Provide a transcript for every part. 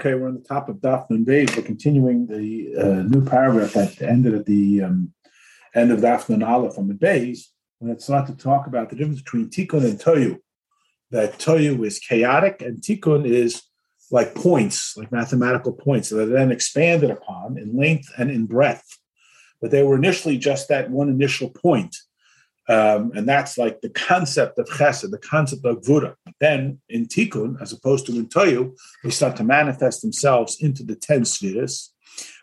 Okay, we're on the top of Nun Beis. We're continuing the uh, new paragraph that ended at the um, end of Daf Nun Aleph from the Beis. And it's not to talk about the difference between Tikkun and Tohu. That Tohu is chaotic and Tikkun is like points, like mathematical points that are then expanded upon in length and in breadth. But they were initially just that one initial point. Um, and that's like the concept of chesed, the concept of Gvura. Then in Tikkun, as opposed to in Tohu, they start to manifest themselves into the 10 spheres.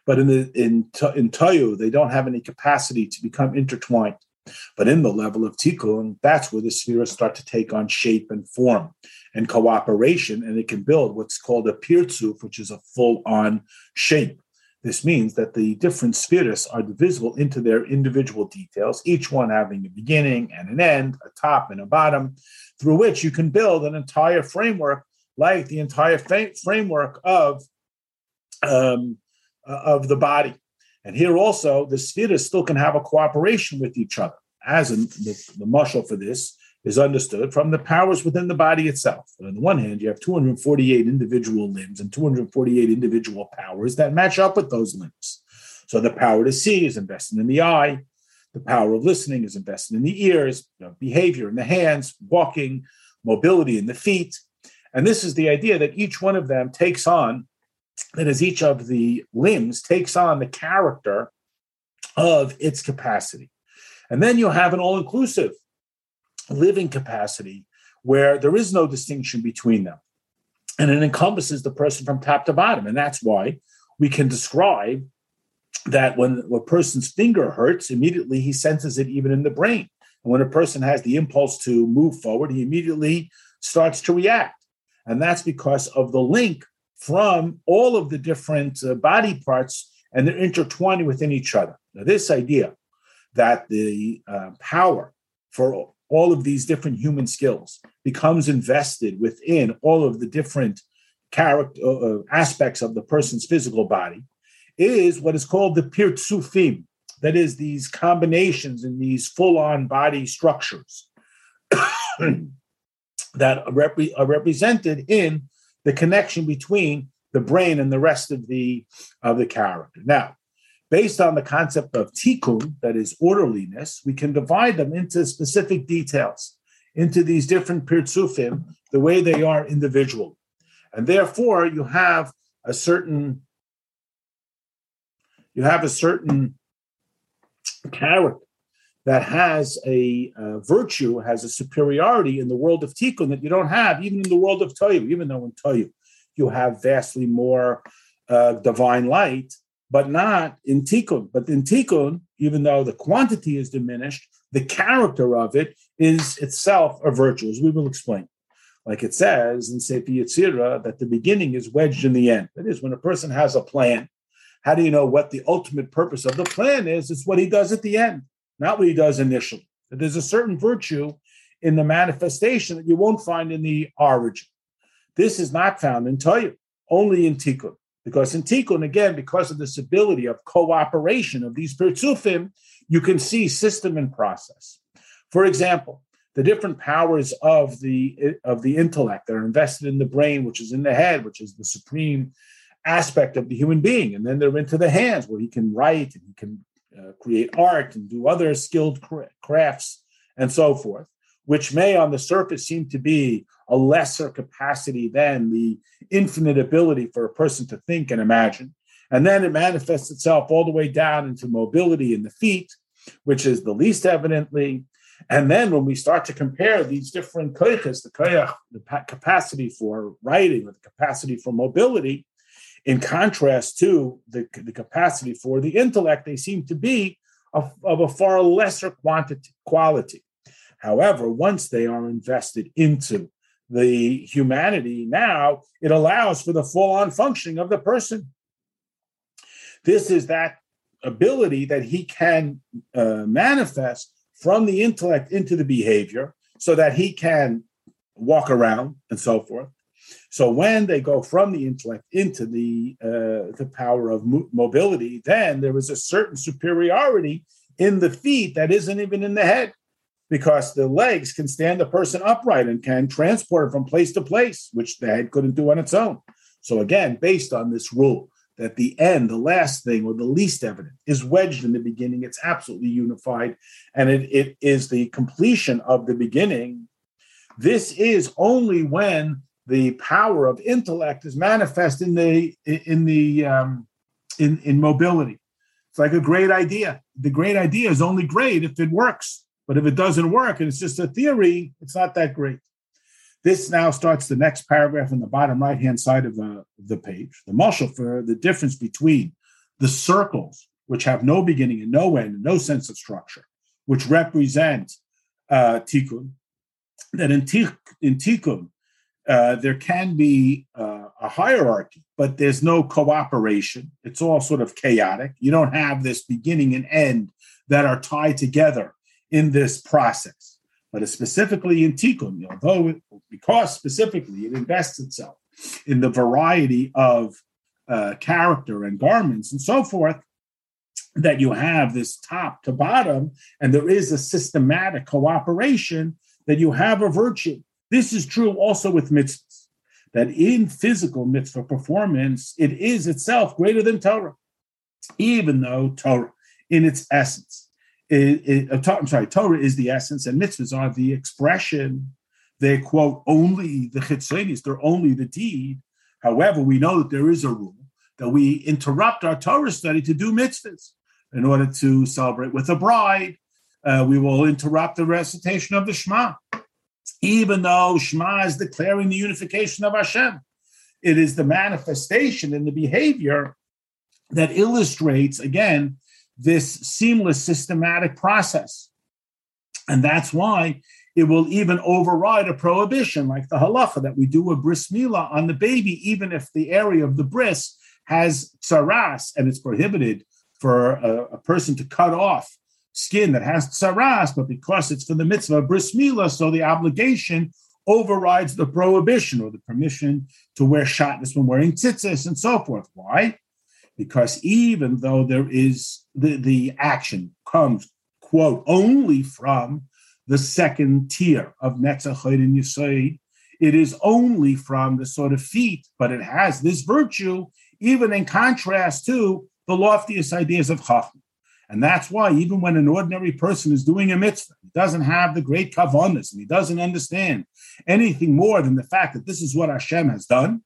But in, the, in, in Tohu, they don't have any capacity to become intertwined. But in the level of Tikkun, that's where the spheres start to take on shape and form and cooperation, and it can build what's called a partzuf, which is a full on shape. This means that the different spheres are divisible into their individual details, each one having a beginning and an end, a top and a bottom, through which you can build an entire framework like the entire framework of, um, uh, of the body. And here also, the spheres still can have a cooperation with each other, as in the, the mashal for this is understood from the powers within the body itself. on the one hand, you have 248 individual limbs and 248 individual powers that match up with those limbs. So the power to see is invested in the eye, the power of listening is invested in the ears, you know, behavior in the hands, walking, mobility in the feet. And this is the idea that each one of them takes on, that as each of the limbs takes on the character of its capacity. And then you have an all inclusive living capacity where there is no distinction between them. And it encompasses the person from top to bottom. And that's why we can describe that when a person's finger hurts, immediately he senses it even in the brain. And when a person has the impulse to move forward, he immediately starts to react. And that's because of the link from all of the different uh, body parts and they're intertwining within each other. Now, this idea that the uh, power for all of these different human skills becomes invested within all of the different character uh, uh, aspects of the person's physical body is what is called the partzufim that is these combinations and these full-on body structures that are, rep- are, represented in the connection between the brain and the rest of the of the character. Now based on the concept of tikkun, that is orderliness, we can divide them into specific details, into these different partzufim, the way they are individual. And therefore, you have a certain you have a certain character that has a uh, virtue, has a superiority in the world of tikkun that you don't have even in the world of tohu. Even though in tohu you have vastly more uh, divine light, but not in tikkun. But in tikkun, even though the quantity is diminished, the character of it is itself a virtue, as we will explain. Like it says in Sefer Yetzirah, that the beginning is wedged in the end. That is, when a person has a plan, how do you know what the ultimate purpose of the plan is? It's what he does at the end, not what he does initially. There's a certain virtue in the manifestation that you won't find in the origin. This is not found in Tohu, only in Tikkun. Because in Tikkun, again, because of this ability of cooperation of these Partzufim, you can see system and process. For example, the different powers of the of the intellect that are invested in the brain, which is in the head, which is the supreme aspect of the human being, and then they're into the hands, where he can write and he can uh, create art and do other skilled crafts and so forth, which may on the surface seem to be a lesser capacity than the infinite ability for a person to think and imagine. And then it manifests itself all the way down into mobility in the feet, which is the least evidently. And then when we start to compare these different koiches, the koyach, the capacity for writing or the capacity for mobility, in contrast to the, the capacity for the intellect, they seem to be of, of a far lesser quantity quality. However, once they are invested into the humanity now, it allows for the full on functioning of the person. This is that ability that he can uh, manifest from the intellect into the behavior so that he can walk around and so forth. So when they go from the intellect into the uh, the power of mo- mobility, then there is a certain superiority in the feet that isn't even in the head because the legs can stand the person upright and can transport it from place to place, which the head couldn't do on its own. So again, based on this rule that the end, the last thing, or the least evident is wedged in the beginning, it's absolutely unified, and it, it is the completion of the beginning. This is only when the power of intellect is manifest in the in the um, in in mobility. It's like a great idea. The great idea is only great if it works. But if it doesn't work and it's just a theory, it's not that great. This now starts the next paragraph in the bottom right hand side of the, the page. The mashal for the difference between the circles, which have no beginning and no end, and no sense of structure, which represent uh, tikkun, that in, tikkun, uh, there can be uh, a hierarchy, but there's no cooperation. It's all sort of chaotic. You don't have this beginning and end that are tied together in this process. But it's specifically in Tikkun, although it, because specifically it invests itself in the variety of uh, character and garments and so forth, that you have this top to bottom, and there is a systematic cooperation, that you have a virtue. This is true also with mitzvahs, that in physical mitzvah performance, it is itself greater than Torah, even though Torah, in its essence, it, it, I'm sorry, Torah is the essence, and mitzvahs are the expression. They quote only the chitzonis, they're only the deed. However, we know that there is a rule that we interrupt our Torah study to do mitzvahs in order to celebrate with a bride. Uh, we will interrupt the recitation of the Shema, even though Shema is declaring the unification of Hashem. It is the manifestation in the behavior that illustrates, again, this seamless, systematic process. And that's why it will even override a prohibition like the halacha that we do a bris milah on the baby, even if the area of the bris has tsaras and it's prohibited for a, a person to cut off skin that has tsaras, but because it's for the mitzvah of bris milah, so the obligation overrides the prohibition or the permission to wear shatnez when wearing tzitzis and so forth. Why? Because even though there is the, the action comes, quote, only from the second tier of Netzach and Yisrael, it is only from the sort of feet, but it has this virtue, even in contrast to the loftiest ideas of Chacham. And that's why, even when an ordinary person is doing a mitzvah, he doesn't have the great kavanas and he doesn't understand anything more than the fact that this is what Hashem has done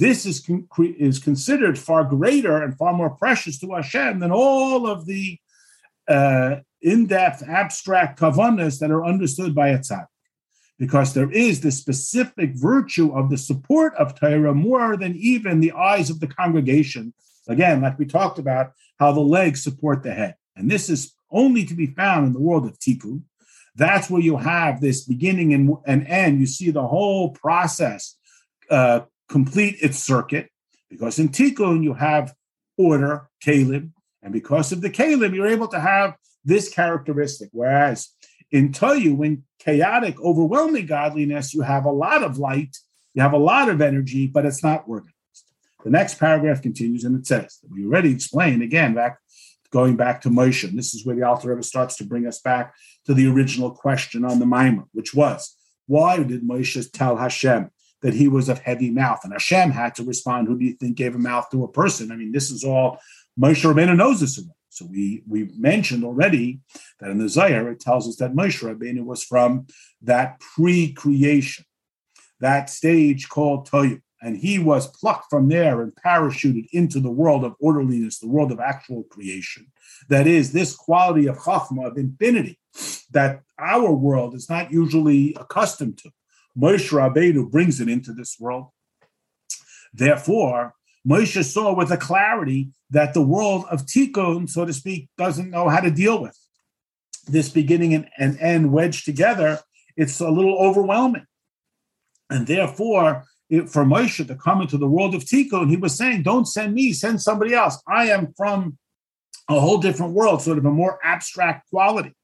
this is, is considered far greater and far more precious to Hashem than all of the uh, in-depth abstract kavanas that are understood by a tzaddik. Because there is the specific virtue of the support of Torah more than even the eyes of the congregation. Again, like we talked about, how the legs support the head. And this is only to be found in the world of Tikkun. That's where you have this beginning and, and end. You see the whole process uh, complete its circuit because in Tikkun you have order, Keilim, and because of the Keilim, you're able to have this characteristic. Whereas in Tohu, in chaotic, overwhelming godliness, you have a lot of light, you have a lot of energy, but it's not organized. The next paragraph continues and it says we already explained again back going back to Moshe. And this is where the Alter Rebbe starts to bring us back to the original question on the Mimer, which was why did Moshe tell Hashem that he was of heavy mouth. And Hashem had to respond, who do you think gave a mouth to a person? I mean, this is all Moshe Rabbeinu knows this already. So we we mentioned already that in the Zohar it tells us that Moshe Rabbeinu was from that pre-creation, that stage called Tohu. And he was plucked from there and parachuted into the world of orderliness, the world of actual creation. That is, this quality of chachma, of infinity, that our world is not usually accustomed to. Moshe Rabbeinu brings it into this world. Therefore, Moshe saw with a clarity that the world of Tikkun, so to speak, doesn't know how to deal with. This beginning and, and end wedged together, it's a little overwhelming. And therefore, it, for Moshe to come into the world of Tikkun, he was saying, Don't send me, send somebody else. I am from a whole different world, sort of a more abstract quality.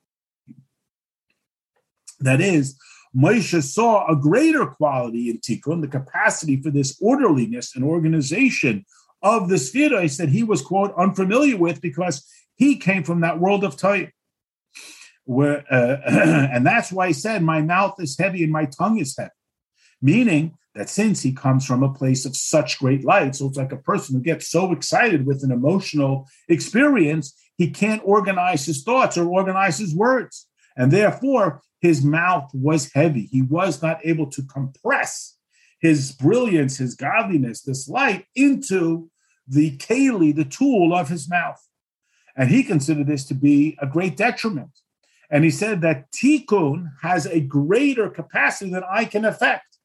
That is, Moshe saw a greater quality in Tikkun, the capacity for this orderliness and organization of the spheres that he was, quote, unfamiliar with because he came from that world of type. Where, uh, and that's why he said, My mouth is heavy and my tongue is heavy, meaning that since he comes from a place of such great light, so it's like a person who gets so excited with an emotional experience, he can't organize his thoughts or organize his words. And therefore, his mouth was heavy. He was not able to compress his brilliance, his godliness, this light into the keli, the tool of his mouth. And he considered this to be a great detriment. And he said that tikkun has a greater capacity than I can affect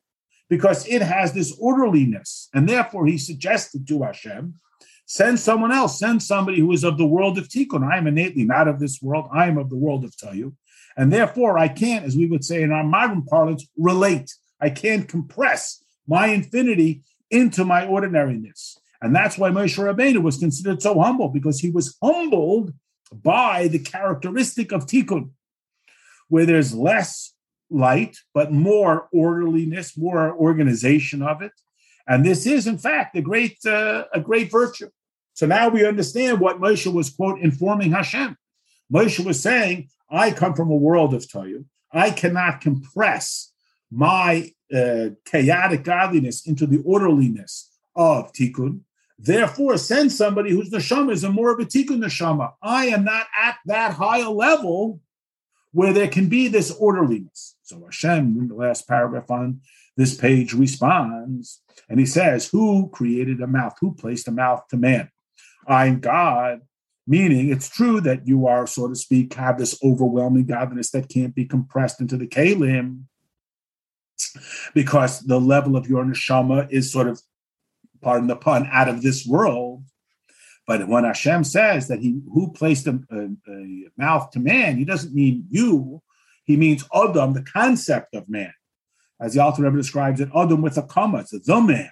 because it has this orderliness. And therefore, he suggested to Hashem, send someone else, send somebody who is of the world of tikkun. I am innately not of this world, I am of the world of Tohu. And therefore, I can't, as we would say in our modern parlance, relate. I can't compress my infinity into my ordinariness. And that's why Moshe Rabbeinu was considered so humble, because he was humbled by the characteristic of tikkun, where there's less light, but more orderliness, more organization of it. And this is, in fact, a great, uh, a great virtue. So now we understand what Moshe was, quote, informing Hashem. Moshe was saying, I come from a world of Tohu. I cannot compress my uh, chaotic godliness into the orderliness of tikkun. Therefore, send somebody whose neshama is a more of a tikkun neshama. I am not at that high a level where there can be this orderliness. So Hashem, in the last paragraph on this page, responds, and he says, "Who created a mouth? Who placed a mouth to man? I'm God." Meaning, it's true that you are, so to speak, have this overwhelming godliness that can't be compressed into the keilim, because the level of your neshama is sort of pardon the pun, out of this world. But when Hashem says that he who placed a, a, a mouth to man, he doesn't mean you. He means Adam, the concept of man. As the Alter Rebbe describes it, Adam with a comma, it's the man,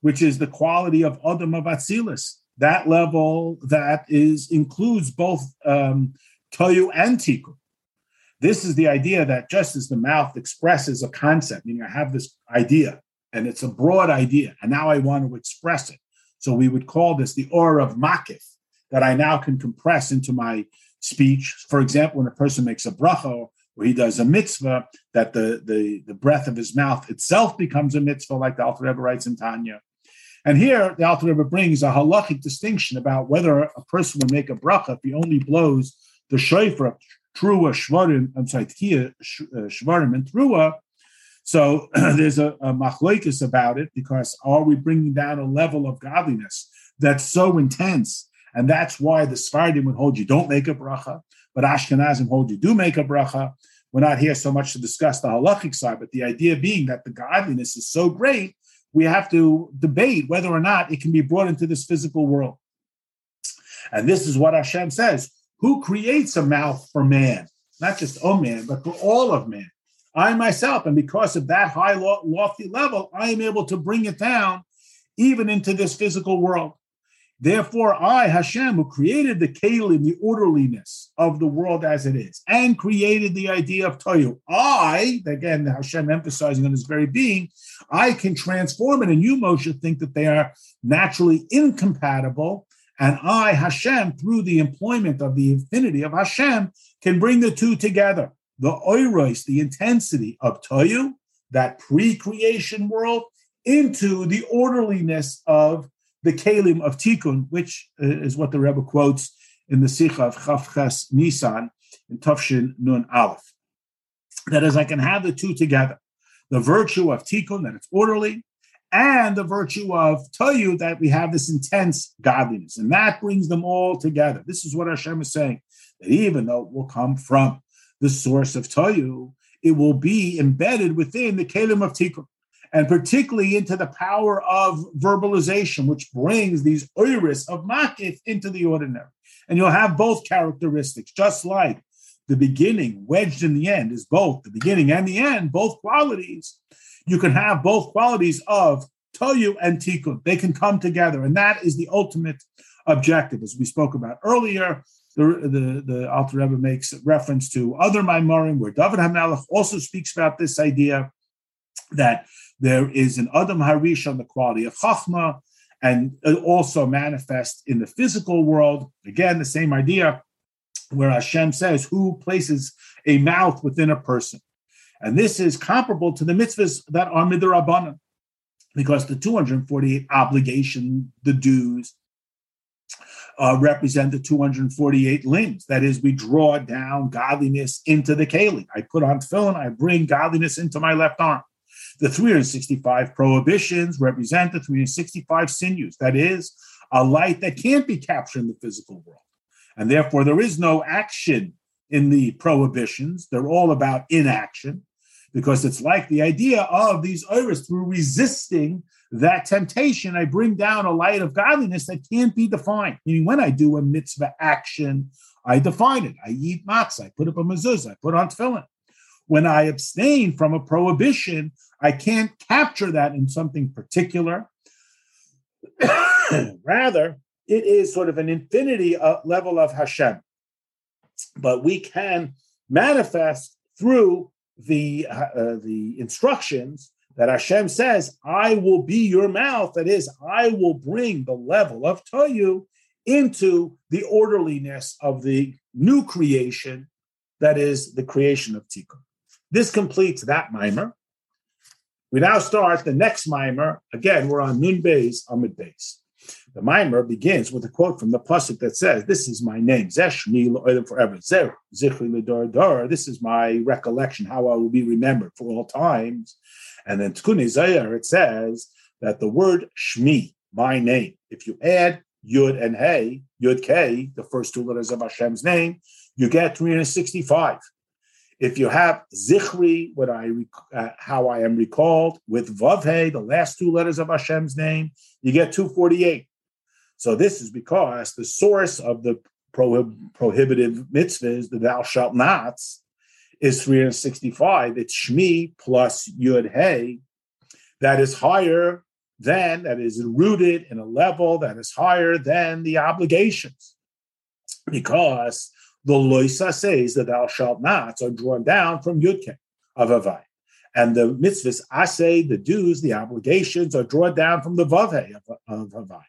which is the quality of Adam of Atzilus. That level that is includes both um, Tohu and Tikkun. This is the idea that just as the mouth expresses a concept, meaning I have this idea, and it's a broad idea. And now I want to express it. So we would call this the aura of makif that I now can compress into my speech. For example, when a person makes a bracha or he does a mitzvah, that the, the, the breath of his mouth itself becomes a mitzvah, like the Alter Rebbe writes in Tanya. And here, the Alter Rebbe brings a halachic distinction about whether a person would make a bracha if he only blows the shofar, trua, shvarim, I'm sorry, tia, uh, shvarim, and trua, so there's a, a machlokes about it because are we bringing down a level of godliness that's so intense? And that's why the Sephardim would hold you don't make a bracha, but Ashkenazim hold you do make a bracha. We're not here so much to discuss the halachic side, but the idea being that the godliness is so great, we have to debate whether or not it can be brought into this physical world. And this is what Hashem says Who creates a mouth for man? Not just oh man, but for all of man. I myself, and because of that high, lofty level, I am able to bring it down even into this physical world. Therefore, I, Hashem, who created the keilim, the orderliness of the world as it is, and created the idea of tohu, I, again, Hashem emphasizing on his very being, I can transform it. And you, Moshe, think that they are naturally incompatible. And I, Hashem, through the employment of the infinity of Hashem, can bring the two together the oiros, the intensity of Tohu, that pre-creation world, into the orderliness of the Keilim of Tikkun, which uh, is what the Rebbe quotes in the Sikha of Chavches Nisan in Tafshin Nun Aleph. That is, I can have the two together. The virtue of Tikkun, that it's orderly, and the virtue of Tohu, that we have this intense godliness. And that brings them all together. This is what Hashem is saying, that even though it will come from the source of Tohu, it will be embedded within the Keilim of Tikkun, and particularly into the power of verbalization, which brings these oiris of Makif into the ordinary. And you'll have both characteristics, just like the beginning wedged in the end is both the beginning and the end, both qualities. You can have both qualities of Tohu and Tikkun. They can come together, and that is the ultimate objective, as we spoke about earlier the, the, the Alter Rebbe makes reference to other Maimorim where David HaMelech also speaks about this idea that there is an Adam HaRishon the quality of Chachma and also manifest in the physical world. Again, the same idea where Hashem says, Who places a mouth within a person? And this is comparable to the mitzvahs that are midrabanan. because the 248 obligation, the dues, uh, represent the 248 limbs. That is, we draw down godliness into the keli. I put on tefillin, I bring godliness into my left arm. The 365 prohibitions represent the 365 sinews. That is, a light that can't be captured in the physical world. And therefore, there is no action in the prohibitions. They're all about inaction because it's like the idea of these iris through resisting that temptation, I bring down a light of godliness that can't be defined. Meaning, when I do a mitzvah action, I define it. I eat matzah, I put up a mezuzah, I put on tefillin. When I abstain from a prohibition, I can't capture that in something particular. Rather, it is sort of an infinity level of Hashem. But we can manifest through the uh, uh, the instructions that Hashem says, "I will be your mouth." That is, I will bring the level of Tohu into the orderliness of the new creation, that is the creation of Tikkun. This completes that mimer. We now start the next mimer. Again, we're on Nun Beis Amud Beis. The mimer begins with a quote from the pasuk that says, "This is my name, Zeshmi Lo'elim forever. Zer Zichri L'Dor Dor. This is my recollection, how I will be remembered for all times." And then Tikkunei Zohar, it says that the word Shmi, my name, if you add Yud and Hey, Yud K, the first two letters of Hashem's name, you get 365. If you have Zichri, what I uh, how I am recalled, with Vavhe, the last two letters of Hashem's name, you get 248. So this is because the source of the prohib- prohibitive mitzvahs, the thou shalt nots, is 365. It's Shmi plus Yud Hey that is higher than, that is rooted in a level that is higher than the obligations. Because the loisa says that thou shalt nots are drawn down from Yudke of Avai. And the mitzvahs, I say the dues, the obligations are drawn down from the Vavhe of, of Havai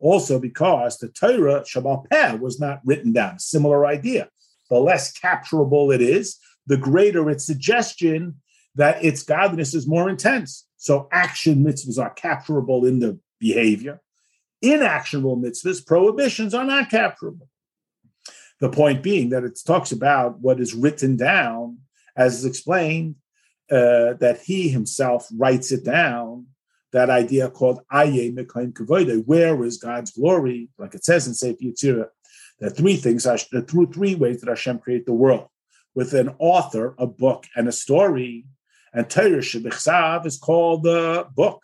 also because the Torah Shabbat was not written down. Similar idea. The less capturable it is, the greater its suggestion that its godliness is more intense. So action mitzvahs are capturable in the behavior. Inactionable mitzvahs, prohibitions are not capturable. The point being that it talks about what is written down, as is explained, uh, that he himself writes it down that idea called Aye Mekayim Kavoide, where is God's glory? Like it says in Sefer Yetzirah, there are three things, there through three ways that Hashem created the world. With an author, a book, and a story. And Torah Shebichsav is called the book.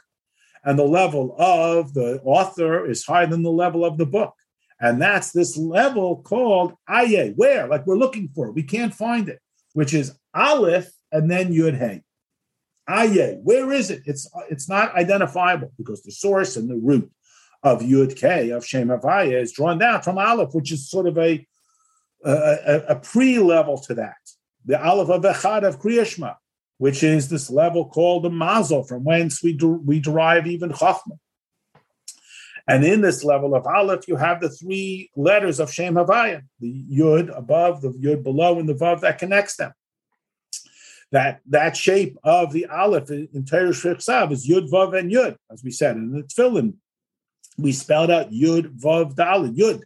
And the level of the author is higher than the level of the book. And that's this level called Aye, where? Like we're looking for it. We can't find it, which is Aleph and then Yud Hey. Aye, where is it? It's it's not identifiable because the source and the root of Yud K of Shem Havaya is drawn down from Aleph, which is sort of a a, a pre-level to that. The Aleph of Echad of Kriyashma, which is this level called the Mazel, from whence we de- we derive even Chachma. And in this level of Aleph, you have the three letters of Shem Havaya, the Yud above, the Yud below, and the Vav that connects them that that shape of the aleph in Torah Shebichsav is Yud Vav and Yud, as we said in the Tefillin. We spelled out Yud Vav Dalid Yud.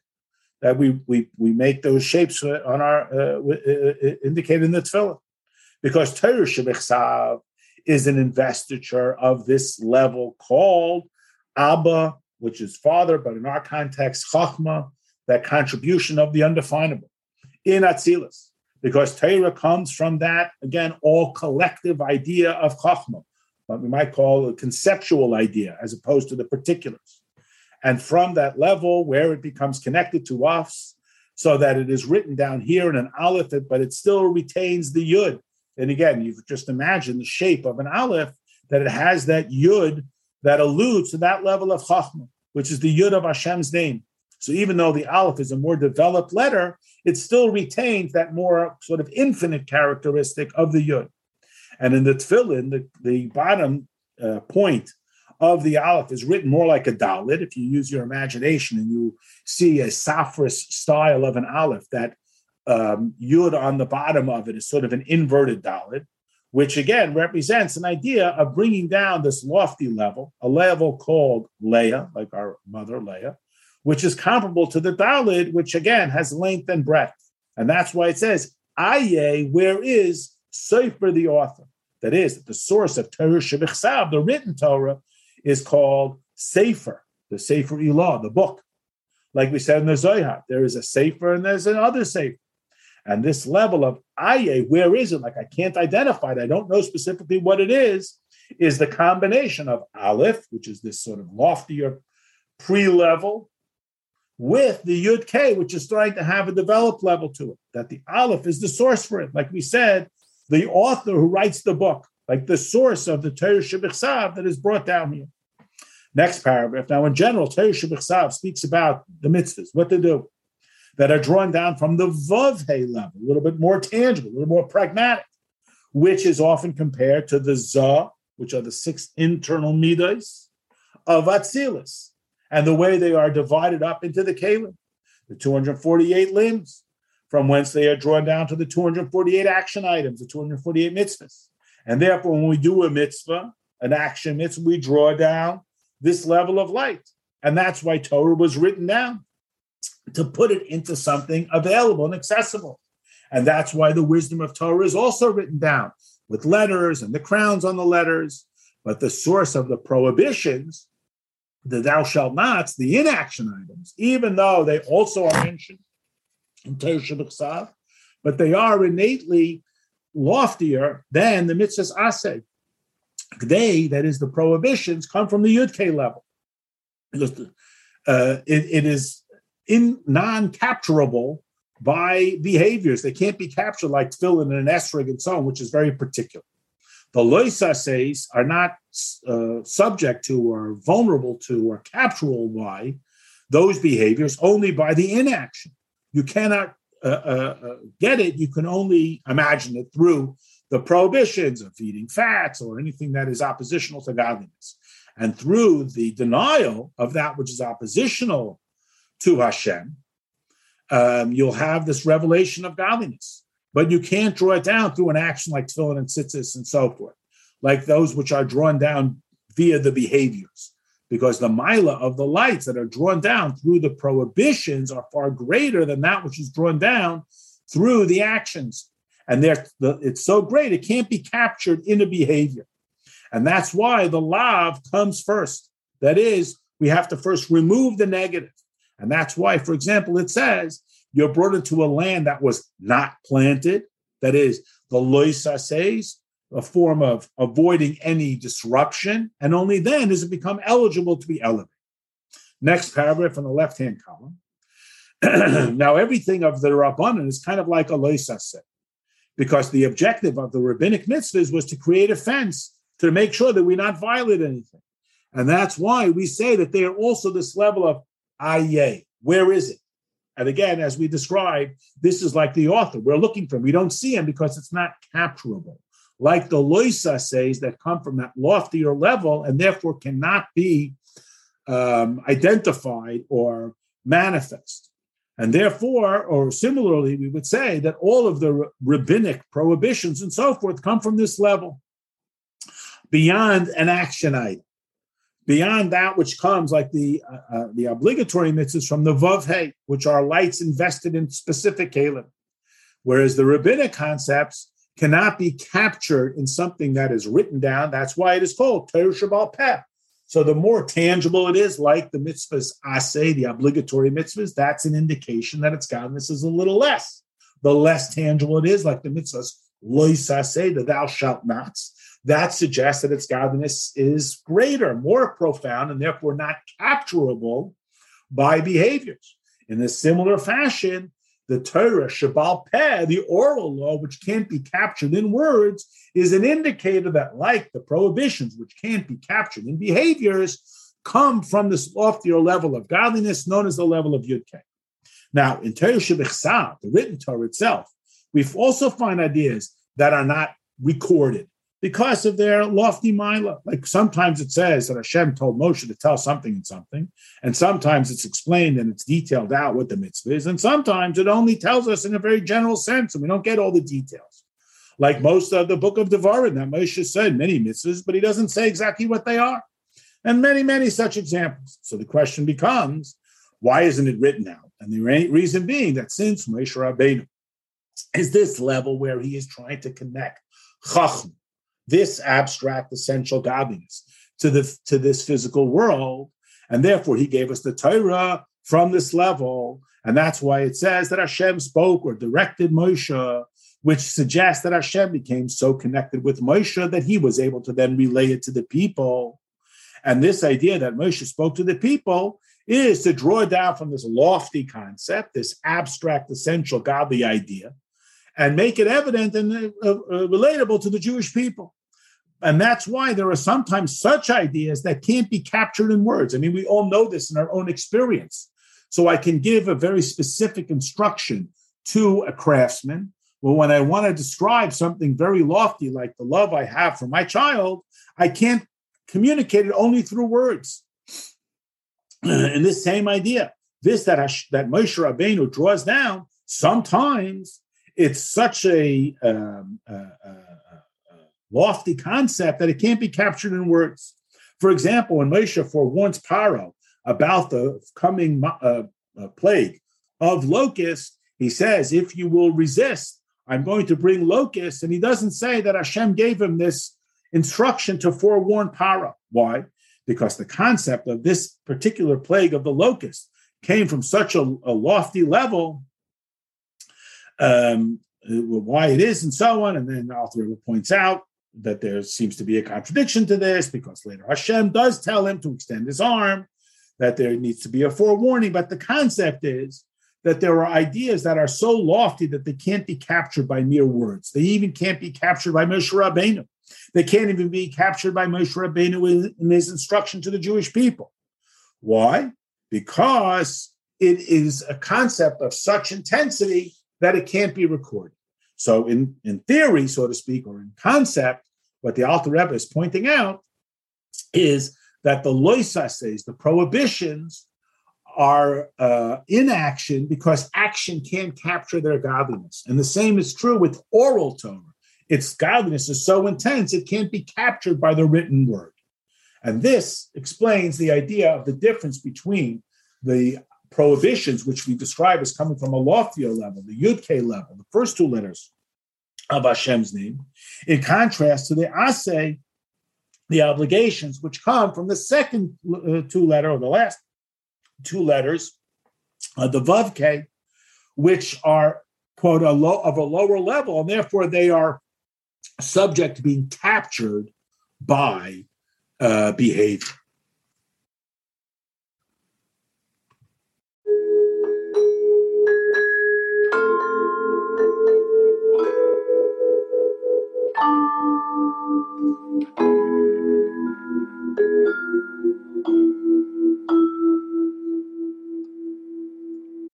That we we we make those shapes on our uh, uh, uh, indicated in the Tefillin, because Torah Shebichsav is an investiture of this level called Abba, which is father, but in our context, Chachma, that contribution of the undefinable in Atzilus because Torah comes from that, again, all collective idea of Chachma, what we might call a conceptual idea as opposed to the particulars. And from that level where it becomes connected to us, so that it is written down here in an aleph, but it still retains the yud. And again, you've just imagined the shape of an aleph, that it has that yud that alludes to that level of chachma, which is the yud of Hashem's name. So even though the aleph is a more developed letter, it still retains that more sort of infinite characteristic of the yud. And in the tefillin, the, the bottom uh, point of the aleph is written more like a dalit. If you use your imagination and you see a saffras style of an aleph, that um, yud on the bottom of it is sort of an inverted dalit, which again represents an idea of bringing down this lofty level, a level called Leah, like our mother Leah, which is comparable to the Dalid, which again has length and breadth. And that's why it says, Aye, where is Sefer the author? That is, the source of Torah Shebichsav, the written Torah, is called Sefer, the Sefer Ilah, the book. Like we said in the Zohar, there is a Sefer and there's another Sefer. And this level of aye, where is it? Like I can't identify it. I don't know specifically what it is, is the combination of Aleph, which is this sort of loftier pre-level, with the Yud K, which is starting to have a developed level to it. That the Aleph is the source for it. Like we said, the author who writes the book, like the source of the Torah Shabbat that is brought down here. Next paragraph. Now, in general, Torah Shabbat speaks about the mitzvahs, what to do that are drawn down from the Vavhe level, a little bit more tangible, a little more pragmatic, which is often compared to the Zah, which are the six internal midas of Atzilus, and the way they are divided up into the Keilim, the 248 limbs, from whence they are drawn down to the 248 action items, the 248 mitzvahs. And therefore, when we do a mitzvah, an action mitzvah, we draw down this level of light. And that's why Torah was written down to put it into something available and accessible. And that's why the wisdom of Torah is also written down with letters and the crowns on the letters. But the source of the prohibitions, the thou shalt nots, the inaction items, even though they also are mentioned in Torah but they are innately loftier than the mitzvahs aseh. They, that is the prohibitions, come from the Yud level. Because uh, it, it is in non-capturable by behaviors. They can't be captured like filling an esrog and so on, which is very particular. The loisases are not uh, subject to or vulnerable to or capturable by those behaviors only by the inaction. You cannot uh, uh, uh, get it. You can only imagine it through the prohibitions of eating fats or anything that is oppositional to godliness. And through the denial of that which is oppositional to Hashem, um, you'll have this revelation of godliness. But you can't draw it down through an action like tefillin and tzitzis and so forth, like those which are drawn down via the behaviors. Because the mila of the lights that are drawn down through the prohibitions are far greater than that which is drawn down through the actions. And they're, the, it's so great, it can't be captured in a behavior. And that's why the lav comes first. That is, we have to first remove the negative. And that's why, for example, it says you're brought into a land that was not planted. That is, the loisases, a form of avoiding any disruption. And only then does it become eligible to be elevated. Next paragraph on the left hand column. now, everything of the Rabbanan is kind of like a loisase, because the objective of the rabbinic mitzvahs was to create a fence to make sure that we not violate anything. And that's why we say that they are also this level of Aye. Where is it? And again, as we described, this is like the author. We're looking for. We don't see him because it's not capturable. Like the loisa says that come from that loftier level and therefore cannot be um, identified or manifest. And therefore, or similarly, we would say that all of the rabbinic prohibitions and so forth come from this level beyond an action item beyond that which comes like the uh, uh, the obligatory mitzvahs from the vav which are lights invested in specific keilim, whereas the rabbinic concepts cannot be captured in something that is written down. That's why it is called Torah Sheb'al Peh. So the more tangible it is, like the mitzvahs asay, the obligatory mitzvahs, that's an indication that its godliness is a little less. The less tangible it is, like the mitzvahs lois asay, the thou shalt nots, that suggests that its godliness is greater, more profound, and therefore not capturable by behaviors. In a similar fashion, the Torah, Sheb'al Peh, the oral law, which can't be captured in words, is an indicator that, like the prohibitions, which can't be captured in behaviors, come from this loftier level of godliness known as the level of Yud Now, in Torah Shebichsav, the written Torah itself, we also find ideas that are not recorded because of their lofty mila. Like sometimes it says that Hashem told Moshe to tell something and something, and sometimes it's explained and it's detailed out what the mitzvah is, and sometimes it only tells us in a very general sense, and we don't get all the details. like most of the book of Devarim that Moshe said many mitzvahs, but he doesn't say exactly what they are. And many, many such examples. So the question becomes, why isn't it written out? And the reason being that since Moshe Rabbeinu is this level where he is trying to connect chacham, this abstract essential godliness, to the to this physical world, and therefore he gave us the Torah from this level, and that's why it says that Hashem spoke or directed Moshe, which suggests that Hashem became so connected with Moshe that he was able to then relay it to the people. And this idea that Moshe spoke to the people is to draw down from this lofty concept, this abstract, essential, godly idea, and make it evident and uh, uh, relatable to the Jewish people. And that's why there are sometimes such ideas that can't be captured in words. I mean, we all know this in our own experience. So I can give a very specific instruction to a craftsman. Well, when I want to describe something very lofty, like the love I have for my child, I can't communicate it only through words. and this same idea, this that Hash, that Moshe Rabbeinu draws down, sometimes it's such a, um, uh, uh, lofty concept that it can't be captured in words. For example, when Moshe forewarns Paro about the coming uh, uh, plague of locusts, he says, "If you will resist, I'm going to bring locusts." And he doesn't say that Hashem gave him this instruction to forewarn Paro. Why? because the concept of this particular plague of the locust came from such a, a lofty level, um, why it is, and so on. And then Alter points out that there seems to be a contradiction to this because later Hashem does tell him to extend his arm, that there needs to be a forewarning. But the concept is that there are ideas that are so lofty that they can't be captured by mere words. They even can't be captured by Moshe Rabbeinu. They can't even be captured by Moshe Rabbeinu in his instruction to the Jewish people. Why? Because it is a concept of such intensity that it can't be recorded. So, in, in theory, so to speak, or in concept, what the Alter Rebbe is pointing out is that the loisases, the prohibitions, are uh, in action because action can't capture their godliness. And the same is true with oral Torah its godliness is so intense it can't be captured by the written word. And this explains the idea of the difference between the prohibitions, which we describe as coming from a loftier level, the Yud K level, the first two letters of Hashem's name, in contrast to the Aseh, the obligations, which come from the second uh, two letter or the last two letters, uh, the Vav K, which are quote a low of a lower level, and therefore they are subject to being captured by uh, behavior.